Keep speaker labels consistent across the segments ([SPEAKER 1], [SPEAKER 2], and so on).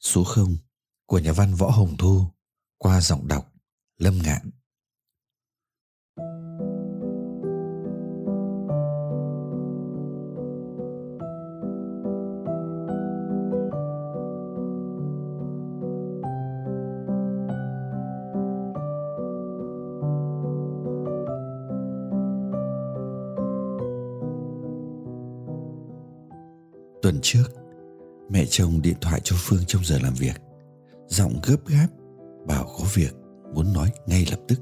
[SPEAKER 1] số 0 của nhà văn Võ Hồng Thu qua giọng đọc Lâm Ngạn. Tuần trước, Mẹ chồng điện thoại cho Phương trong giờ làm việc. Giọng gấp gáp, Bảo có việc, Muốn nói ngay lập tức.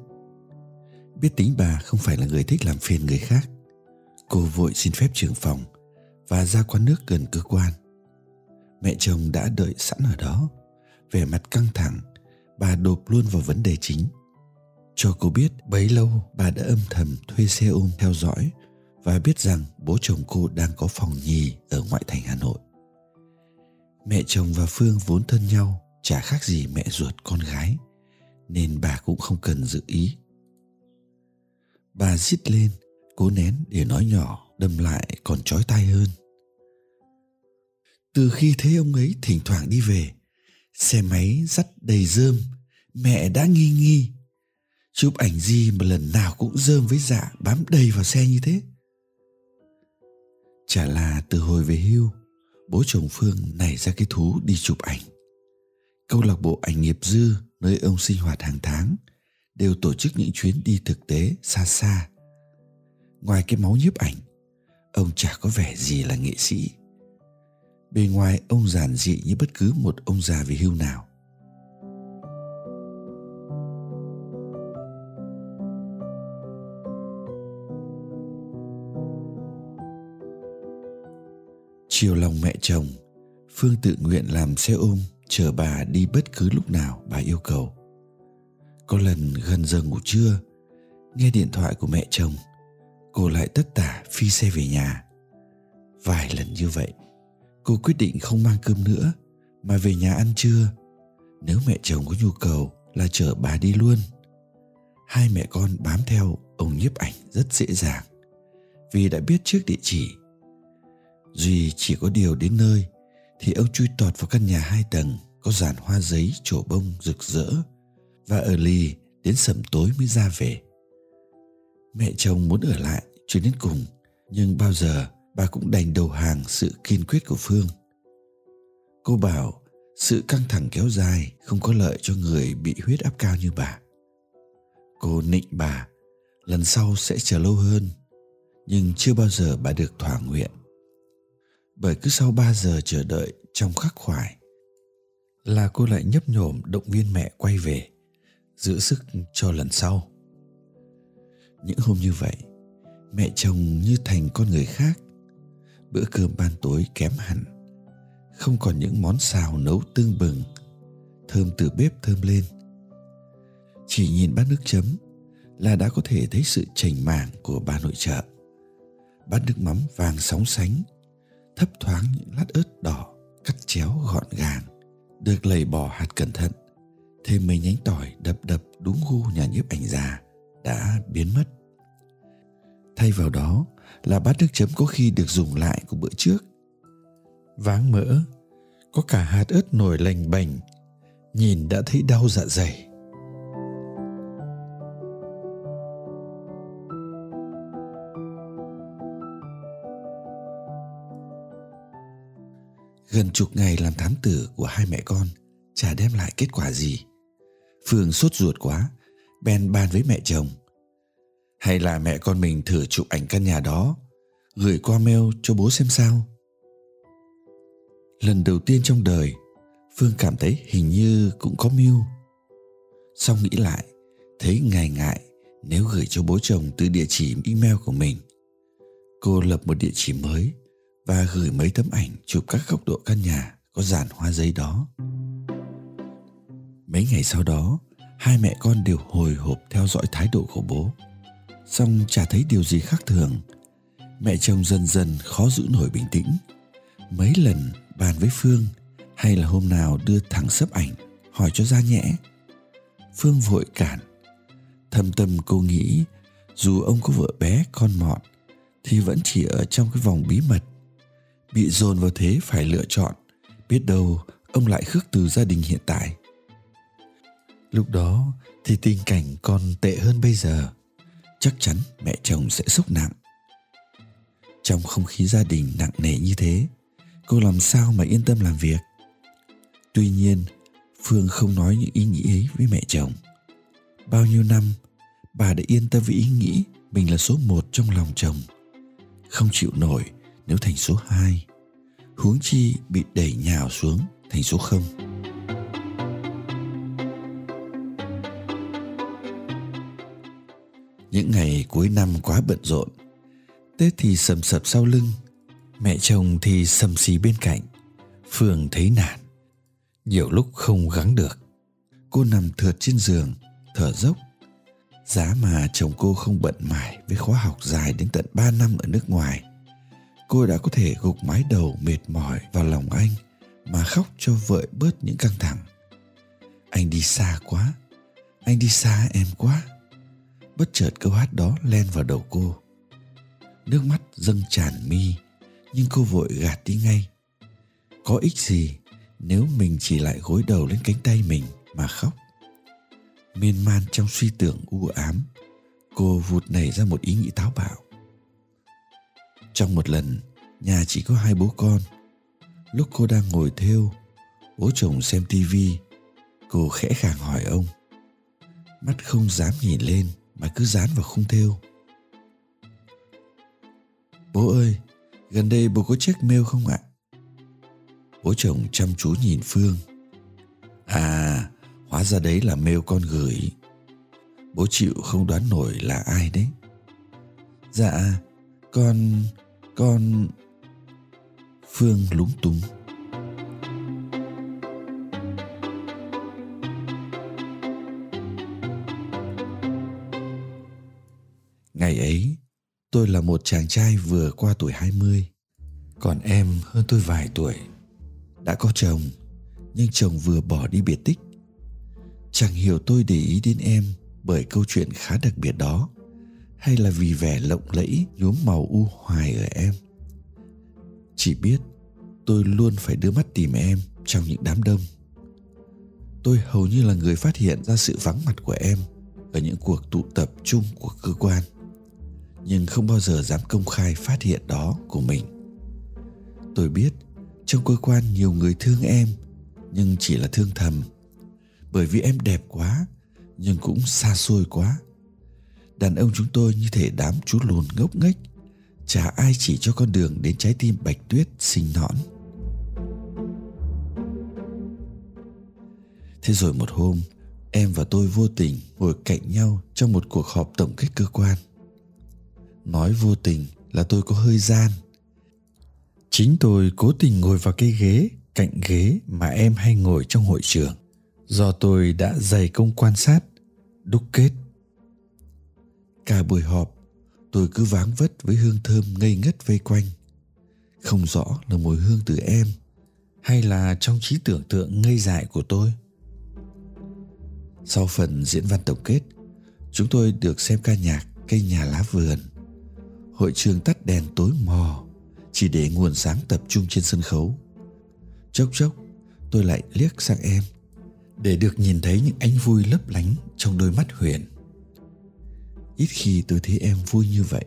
[SPEAKER 1] Biết tính bà không phải là người thích làm phiền người khác. Cô vội xin phép trưởng phòng Và ra quán nước gần cơ quan. Mẹ chồng đã đợi sẵn ở đó. Vẻ mặt căng thẳng, Bà đột luôn vào vấn đề chính. Cho cô biết, bấy lâu bà đã âm thầm thuê xe ôm theo dõi Và biết rằng bố chồng cô đang có phòng nhì ở ngoại thành Hà Nội. Mẹ chồng và Phương vốn thân nhau, Chả khác gì mẹ ruột con gái, Nên bà cũng không cần dự ý. Bà rít lên, Cố nén để nói nhỏ, Đâm lại còn chói tai hơn. Từ khi thấy ông ấy thỉnh thoảng đi về, Xe máy dắt đầy rơm, Mẹ đã nghi nghi. Chụp ảnh gì mà lần nào cũng rơm với dạ Bám đầy vào xe như thế. Chả là từ hồi về hưu bố chồng Phương nảy ra cái thú đi chụp ảnh. Câu lạc bộ ảnh nghiệp dư nơi ông sinh hoạt hàng tháng đều tổ chức những chuyến đi thực tế xa xa. Ngoài cái máu nhiếp ảnh, ông chả có vẻ gì là nghệ sĩ. Bề ngoài ông giản dị như bất cứ một ông già về hưu nào. Chiều lòng mẹ chồng, phương tự nguyện làm xe ôm chở bà đi bất cứ lúc nào bà yêu cầu. Có lần gần giờ ngủ trưa, nghe điện thoại của mẹ chồng, cô lại tất tả phi xe về nhà. Vài lần như vậy, cô quyết định không mang cơm nữa, mà về nhà ăn trưa. Nếu mẹ chồng có nhu cầu là chở bà đi luôn. Hai mẹ con bám theo, ông nhiếp ảnh rất dễ dàng. Vì đã biết trước địa chỉ Duy chỉ có điều đến nơi, thì ông chui tọt vào căn nhà hai tầng, có dàn hoa giấy trổ bông rực rỡ, và ở lì, đến sẩm tối mới ra về. Mẹ chồng muốn ở lại cho đến cùng, nhưng bao giờ bà cũng đành đầu hàng sự kiên quyết của Phương. Cô bảo, sự căng thẳng kéo dài, không có lợi cho người bị huyết áp cao như bà. Cô nịnh bà, lần sau sẽ chờ lâu hơn, nhưng chưa bao giờ bà được thỏa nguyện bởi cứ sau 3 giờ chờ đợi trong khắc khoải là cô lại nhấp nhổm động viên mẹ quay về, giữ sức cho lần sau. Những hôm như vậy, mẹ chồng như thành con người khác. Bữa cơm ban tối kém hẳn, không còn những món xào nấu tương bừng, thơm từ bếp thơm lên. Chỉ nhìn bát nước chấm là đã có thể thấy sự chảnh mảng của bà nội trợ. Bát nước mắm vàng sóng sánh thấp thoáng những lát ớt đỏ, cắt chéo gọn gàng, được lầy bỏ hạt cẩn thận. Thêm mấy nhánh tỏi đập đập đúng gu nhà nhiếp ảnh già đã biến mất. Thay vào đó là bát nước chấm có khi được dùng lại của bữa trước. Váng mỡ, có cả hạt ớt nổi lành bành, nhìn đã thấy đau dạ dày. Gần chục ngày làm thám tử của hai mẹ con chả đem lại kết quả gì. Phương sốt ruột quá, bèn bàn với mẹ chồng. Hay là mẹ con mình thử chụp ảnh căn nhà đó, gửi qua mail cho bố xem sao. Lần đầu tiên trong đời, Phương cảm thấy hình như cũng có mưu. Xong nghĩ lại, thấy ngại ngại nếu gửi cho bố chồng từ địa chỉ email của mình. Cô lập một địa chỉ mới và gửi mấy tấm ảnh chụp các góc độ căn nhà có dàn hoa giấy đó. mấy ngày sau đó, hai mẹ con đều hồi hộp theo dõi thái độ của bố. Song chả thấy điều gì khác thường. Mẹ chồng dần dần khó giữ nổi bình tĩnh. Mấy lần bàn với phương hay là hôm nào đưa thẳng sấp ảnh, hỏi cho ra nhẽ phương vội cản. Thâm tâm cô nghĩ, dù ông có vợ bé, con mọn, thì vẫn chỉ ở trong cái vòng bí mật bị dồn vào thế phải lựa chọn, biết đâu ông lại khước từ gia đình hiện tại. Lúc đó thì tình cảnh còn tệ hơn bây giờ. Chắc chắn mẹ chồng sẽ sốc nặng. Trong không khí gia đình nặng nề như thế, cô làm sao mà yên tâm làm việc? Tuy nhiên, phương không nói những ý nghĩ ấy với mẹ chồng. Bao nhiêu năm, bà đã yên tâm với ý nghĩ mình là số một trong lòng chồng. Không chịu nổi nếu thành số hai, huống chi bị đẩy nhào xuống thành số không. Những ngày cuối năm quá bận rộn, tết thì sầm sập sau lưng, mẹ chồng thì sầm xì bên cạnh, phương thấy nản, nhiều lúc không gắng được. Cô nằm thượt trên giường, thở dốc. Giá mà chồng cô không bận mải với khóa học dài đến tận 3 năm ở nước ngoài cô đã có thể gục mái đầu mệt mỏi vào lòng anh mà khóc cho vợi bớt những căng thẳng. Anh đi xa quá, anh đi xa em quá. Bất chợt câu hát đó len vào đầu cô. Nước mắt dâng tràn mi, nhưng cô vội gạt đi ngay. Có ích gì nếu mình chỉ lại gối đầu lên cánh tay mình mà khóc? Miên man trong suy tưởng u ám, cô vụt nảy ra một ý nghĩ táo bạo trong một lần, nhà chỉ có hai bố con. Lúc cô đang ngồi thêu bố chồng xem tivi cô khẽ khàng hỏi ông. Mắt không dám nhìn lên mà cứ dán vào khung thêu bố ơi, gần đây bố có check mail không ạ? Bố chồng chăm chú nhìn phương. À hóa ra đấy là mail con gửi. Bố chịu không đoán nổi là ai đấy. Dạ con con phương lúng túng Ngày ấy, tôi là một chàng trai vừa qua tuổi 20, còn em hơn tôi vài tuổi. Đã có chồng, nhưng chồng vừa bỏ đi biệt tích. Chẳng hiểu tôi để ý đến em bởi câu chuyện khá đặc biệt đó hay là vì vẻ lộng lẫy, nhuốm màu u hoài ở em. Chỉ biết tôi luôn phải đưa mắt tìm em trong những đám đông. Tôi hầu như là người phát hiện ra sự vắng mặt của em ở những cuộc tụ tập chung của cơ quan, nhưng không bao giờ dám công khai phát hiện đó của mình tôi biết trong cơ quan nhiều người thương em, nhưng chỉ là thương thầm bởi vì em đẹp quá, nhưng cũng xa xôi quá đàn ông chúng tôi như thể đám chú lùn ngốc nghếch. Chả ai chỉ cho con đường đến trái tim bạch tuyết xinh nõn. Thế rồi một hôm, em và tôi vô tình ngồi cạnh nhau trong một cuộc họp tổng kết cơ quan. Nói vô tình là tôi có hơi gian. Chính tôi cố tình ngồi vào cái ghế, cạnh ghế mà em hay ngồi trong hội trường. Do tôi đã dày công quan sát, đúc kết cả buổi họp, tôi cứ váng vất với hương thơm ngây ngất vây quanh. Không rõ là mùi hương từ em, hay là trong trí tưởng tượng ngây dại của tôi. Sau phần diễn văn tổng kết, chúng tôi được xem ca nhạc cây nhà lá vườn. Hội trường tắt đèn tối mò, chỉ để nguồn sáng tập trung trên sân khấu. Chốc chốc, tôi lại liếc sang em, để được nhìn thấy những ánh vui lấp lánh trong đôi mắt huyền ít khi tôi thấy em vui như vậy.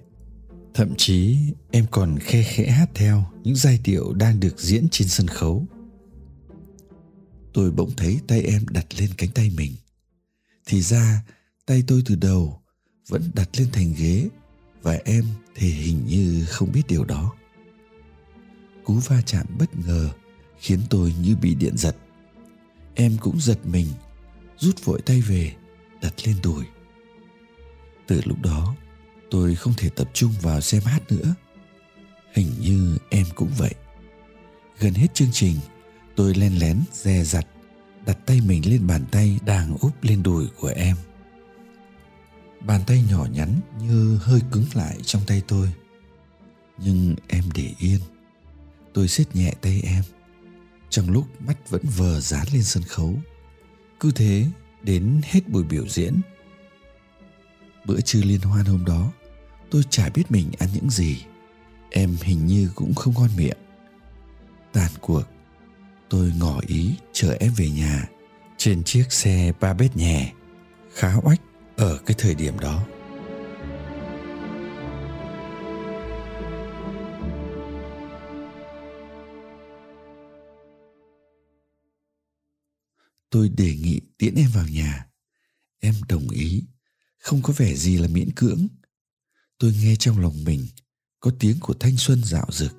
[SPEAKER 1] Thậm chí, em còn khe khẽ hát theo những giai điệu đang được diễn trên sân khấu. Tôi bỗng thấy tay em đặt lên cánh tay mình. Thì ra, tay tôi từ đầu vẫn đặt lên thành ghế và em thì hình như không biết điều đó. Cú va chạm bất ngờ khiến tôi như bị điện giật. Em cũng giật mình, rút vội tay về, đặt lên đùi từ lúc đó, tôi không thể tập trung vào xem hát nữa. Hình như em cũng vậy. Gần hết chương trình, tôi len lén, dè dặt, đặt tay mình lên bàn tay đang úp lên đùi của em. Bàn tay nhỏ nhắn như hơi cứng lại trong tay tôi. Nhưng em để yên. Tôi siết nhẹ tay em. Trong lúc mắt vẫn vờ dán lên sân khấu. Cứ thế, đến hết buổi biểu diễn bữa trưa liên hoan hôm đó, tôi chả biết mình ăn những gì. Em hình như cũng không ngon miệng. Tàn cuộc, tôi ngỏ ý chở em về nhà, trên chiếc xe ba bét nhẹ, khá oách ở cái thời điểm đó. Tôi đề nghị tiễn em vào nhà. Em đồng ý không có vẻ gì là miễn cưỡng. Tôi nghe trong lòng mình có tiếng của thanh xuân dạo rực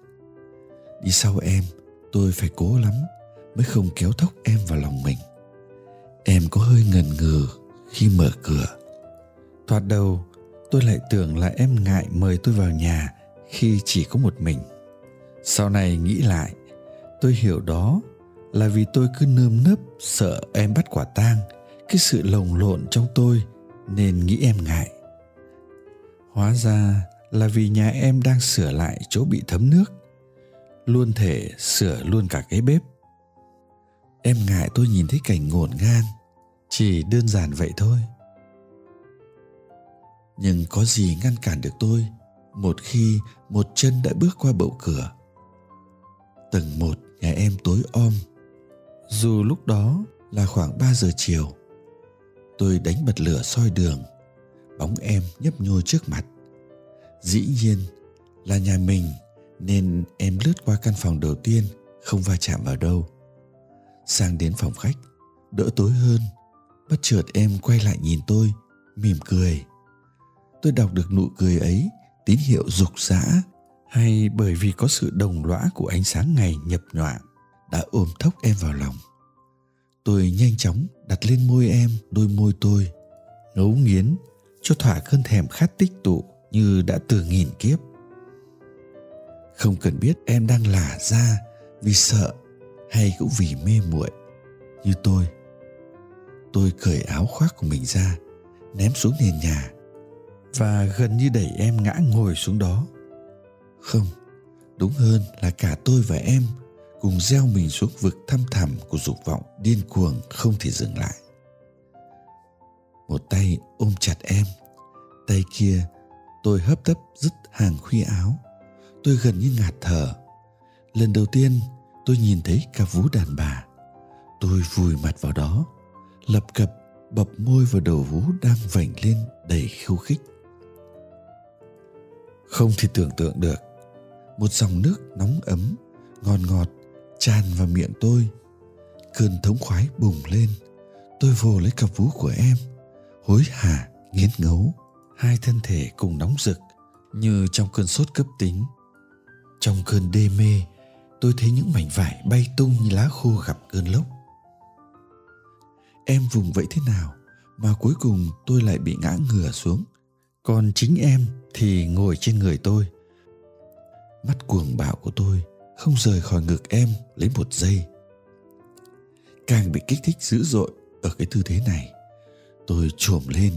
[SPEAKER 1] đi sau em, tôi phải cố lắm mới không kéo thốc em vào lòng mình. Em có hơi ngần ngừ khi mở cửa. Thoạt đầu, tôi lại tưởng là em ngại mời tôi vào nhà khi chỉ có một mình. Sau này nghĩ lại, tôi hiểu đó là vì tôi cứ nơm nớp sợ em bắt quả tang cái sự lồng lộn trong tôi nên nghĩ em ngại. Hóa ra là vì nhà em đang sửa lại chỗ bị thấm nước. Luôn thể sửa luôn cả cái bếp. Em ngại tôi nhìn thấy cảnh ngổn ngang, chỉ đơn giản vậy thôi. Nhưng có gì ngăn cản được tôi một khi một chân đã bước qua bậu cửa? Tầng một nhà em tối om. Dù lúc đó là khoảng 3 giờ chiều tôi đánh bật lửa soi đường, bóng em nhấp nhô trước mặt. Dĩ nhiên là nhà mình, nên em lướt qua căn phòng đầu tiên, không va chạm vào đâu. Sang đến phòng khách, đỡ tối hơn, bất chợt em quay lại nhìn tôi, mỉm cười. Tôi đọc được nụ cười ấy, tín hiệu dục dã hay bởi vì có sự đồng lõa của ánh sáng ngày nhập nhọa, đã ôm thốc em vào lòng tôi nhanh chóng đặt lên môi em, đôi môi tôi ngấu nghiến, cho thỏa cơn thèm khát tích tụ như đã từ nghìn kiếp. Không cần biết em đang lả ra vì sợ hay cũng vì mê muội. Như tôi tôi cởi áo khoác của mình ra, ném xuống nền nhà và gần như đẩy em ngã ngồi xuống đó. Không, đúng hơn là cả tôi và em cùng gieo mình xuống vực thăm thẳm của dục vọng điên cuồng không thể dừng lại. Một tay ôm chặt em, tay kia tôi hấp tấp dứt hàng khuy áo. Tôi gần như ngạt thở. Lần đầu tiên tôi nhìn thấy cả vú đàn bà. Tôi vùi mặt vào đó, lập cập bập môi vào đầu vú đang vảnh lên đầy khiêu khích. Không thể tưởng tượng được, một dòng nước nóng ấm ngon ngọt tràn vào miệng tôi. Cơn thống khoái bùng lên. Tôi vồ lấy cặp vú của em, hối hả, nghiến ngấu. Hai thân thể cùng nóng rực, như trong cơn sốt cấp tính. Trong cơn đê mê, tôi thấy những mảnh vải bay tung như lá khô gặp cơn lốc. Em vùng vẫy thế nào mà cuối cùng tôi lại bị ngã ngửa xuống? Còn chính em thì ngồi trên người tôi. Mắt cuồng bạo của tôi không rời khỏi ngực em lấy một giây. Càng bị kích thích dữ dội ở cái tư thế này, tôi trồm lên,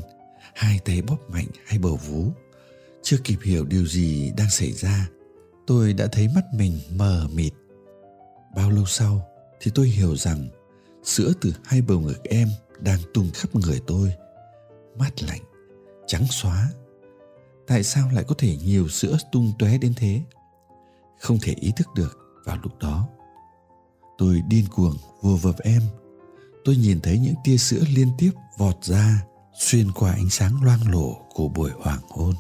[SPEAKER 1] hai tay bóp mạnh hai bờ vú. Chưa kịp hiểu điều gì đang xảy ra, tôi đã thấy mắt mình mờ mịt. Bao lâu sau thì tôi hiểu rằng sữa từ hai bầu ngực em đang tung khắp người tôi, mát lạnh, trắng xóa. Tại sao lại có thể nhiều sữa tung tóe đến thế? Không thể ý thức được vào lúc đó. Tôi điên cuồng vùa vập em. Tôi nhìn thấy những tia sữa liên tiếp vọt ra, xuyên qua ánh sáng loang lổ của buổi hoàng hôn.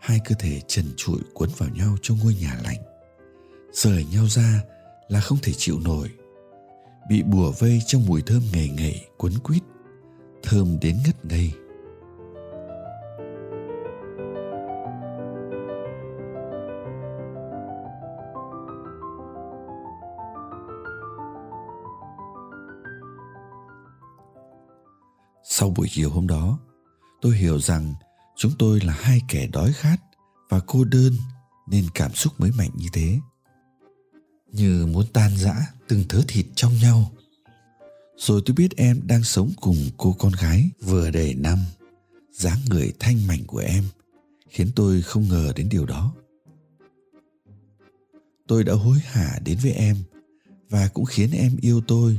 [SPEAKER 1] Hai cơ thể trần trụi cuốn vào nhau trong ngôi nhà lạnh rời nhau ra là không thể chịu nổi. Bị bùa vây trong mùi thơm ngầy ngậy cuốn quýt thơm đến ngất ngây. Sau buổi chiều hôm đó, tôi hiểu rằng chúng tôi là hai kẻ đói khát và cô đơn nên cảm xúc mới mạnh như thế như muốn tan rã từng thớ thịt trong nhau Rồi tôi biết em đang sống cùng cô con gái vừa đầy năm. dáng người thanh mảnh của em, khiến tôi không ngờ đến điều đó. Tôi đã hối hả đến với em và cũng khiến em yêu tôi.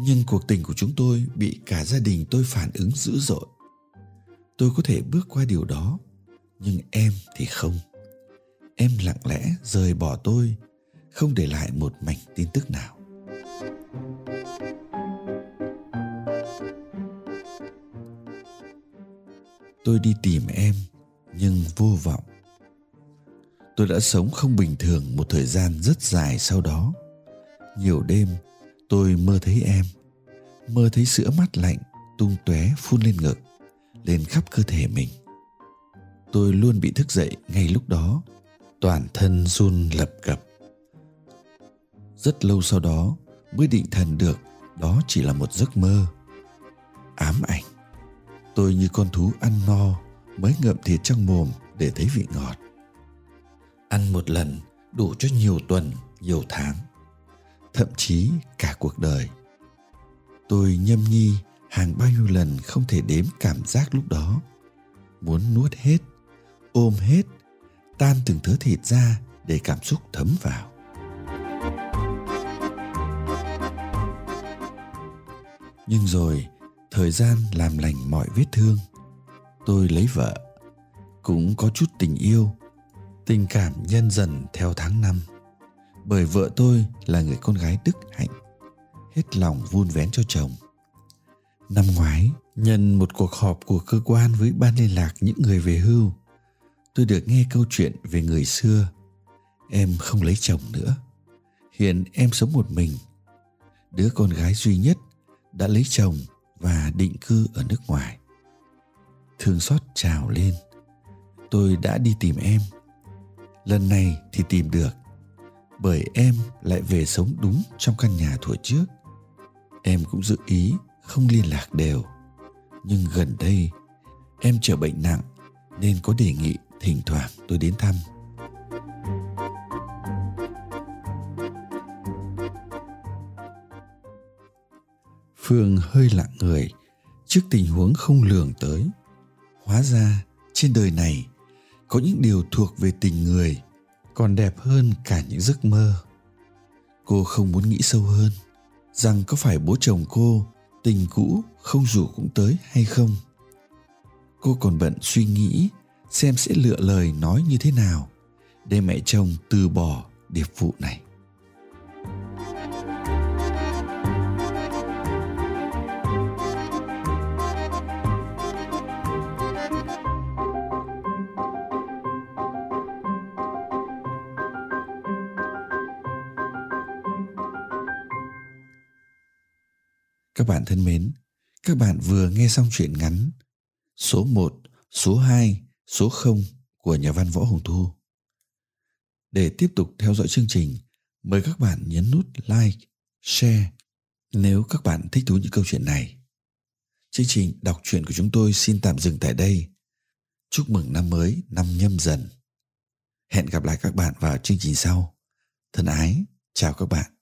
[SPEAKER 1] Nhưng cuộc tình của chúng tôi bị cả gia đình tôi phản ứng dữ dội. Tôi có thể bước qua điều đó, nhưng em thì không. Em lặng lẽ rời bỏ tôi, không để lại một mảnh tin tức nào. tôi đi tìm em nhưng vô vọng tôi đã sống không bình thường một thời gian rất dài sau đó nhiều đêm tôi mơ thấy em, mơ thấy sữa mắt lạnh tung tóe phun lên ngực, lên khắp cơ thể mình. Tôi luôn bị thức dậy ngay lúc đó, toàn thân run lập cập. Rất lâu sau đó, mới định thần được đó chỉ là một giấc mơ. Ám ảnh. Tôi như con thú ăn no, mới ngậm thịt trong mồm để thấy vị ngọt. Ăn một lần đủ cho nhiều tuần, nhiều tháng thậm chí cả cuộc đời. Tôi nhâm nhi hàng bao nhiêu lần không thể đếm cảm giác lúc đó. Muốn nuốt hết, ôm hết, tan từng thớ thịt ra để cảm xúc thấm vào. Nhưng rồi, thời gian làm lành mọi vết thương. Tôi lấy vợ, cũng có chút tình yêu, tình cảm nhân dần theo tháng năm bởi vợ tôi là người con gái đức hạnh, hết lòng vun vén cho chồng. Năm ngoái, nhân một cuộc họp của cơ quan với ban liên lạc những người về hưu, tôi được nghe câu chuyện về người xưa. Em không lấy chồng nữa. Hiện em sống một mình. Đứa con gái duy nhất đã lấy chồng và định cư ở nước ngoài. Thương xót trào lên. Tôi đã đi tìm em. Lần này thì tìm được bởi em lại về sống đúng trong căn nhà thuở trước. Em cũng dự ý không liên lạc đều. Nhưng gần đây, em trở bệnh nặng nên có đề nghị thỉnh thoảng tôi đến thăm. Phương hơi lặng người trước tình huống không lường tới. Hóa ra trên đời này có những điều thuộc về tình người còn đẹp hơn cả những giấc mơ. Cô không muốn nghĩ sâu hơn rằng có phải bố chồng cô, tình cũ, không rủ cũng tới hay không. Cô còn bận suy nghĩ xem sẽ lựa lời nói như thế nào để mẹ chồng từ bỏ điệp vụ này. Các bạn thân mến, các bạn vừa nghe xong truyện ngắn số 1, số 2, số 0 của nhà văn Võ Hồng Thu. Để tiếp tục theo dõi chương trình, mời các bạn nhấn nút like, share nếu các bạn thích thú những câu chuyện này. Chương trình đọc truyện của chúng tôi xin tạm dừng tại đây. Chúc mừng năm mới, năm nhâm dần. Hẹn gặp lại các bạn vào chương trình sau. Thân ái, chào các bạn.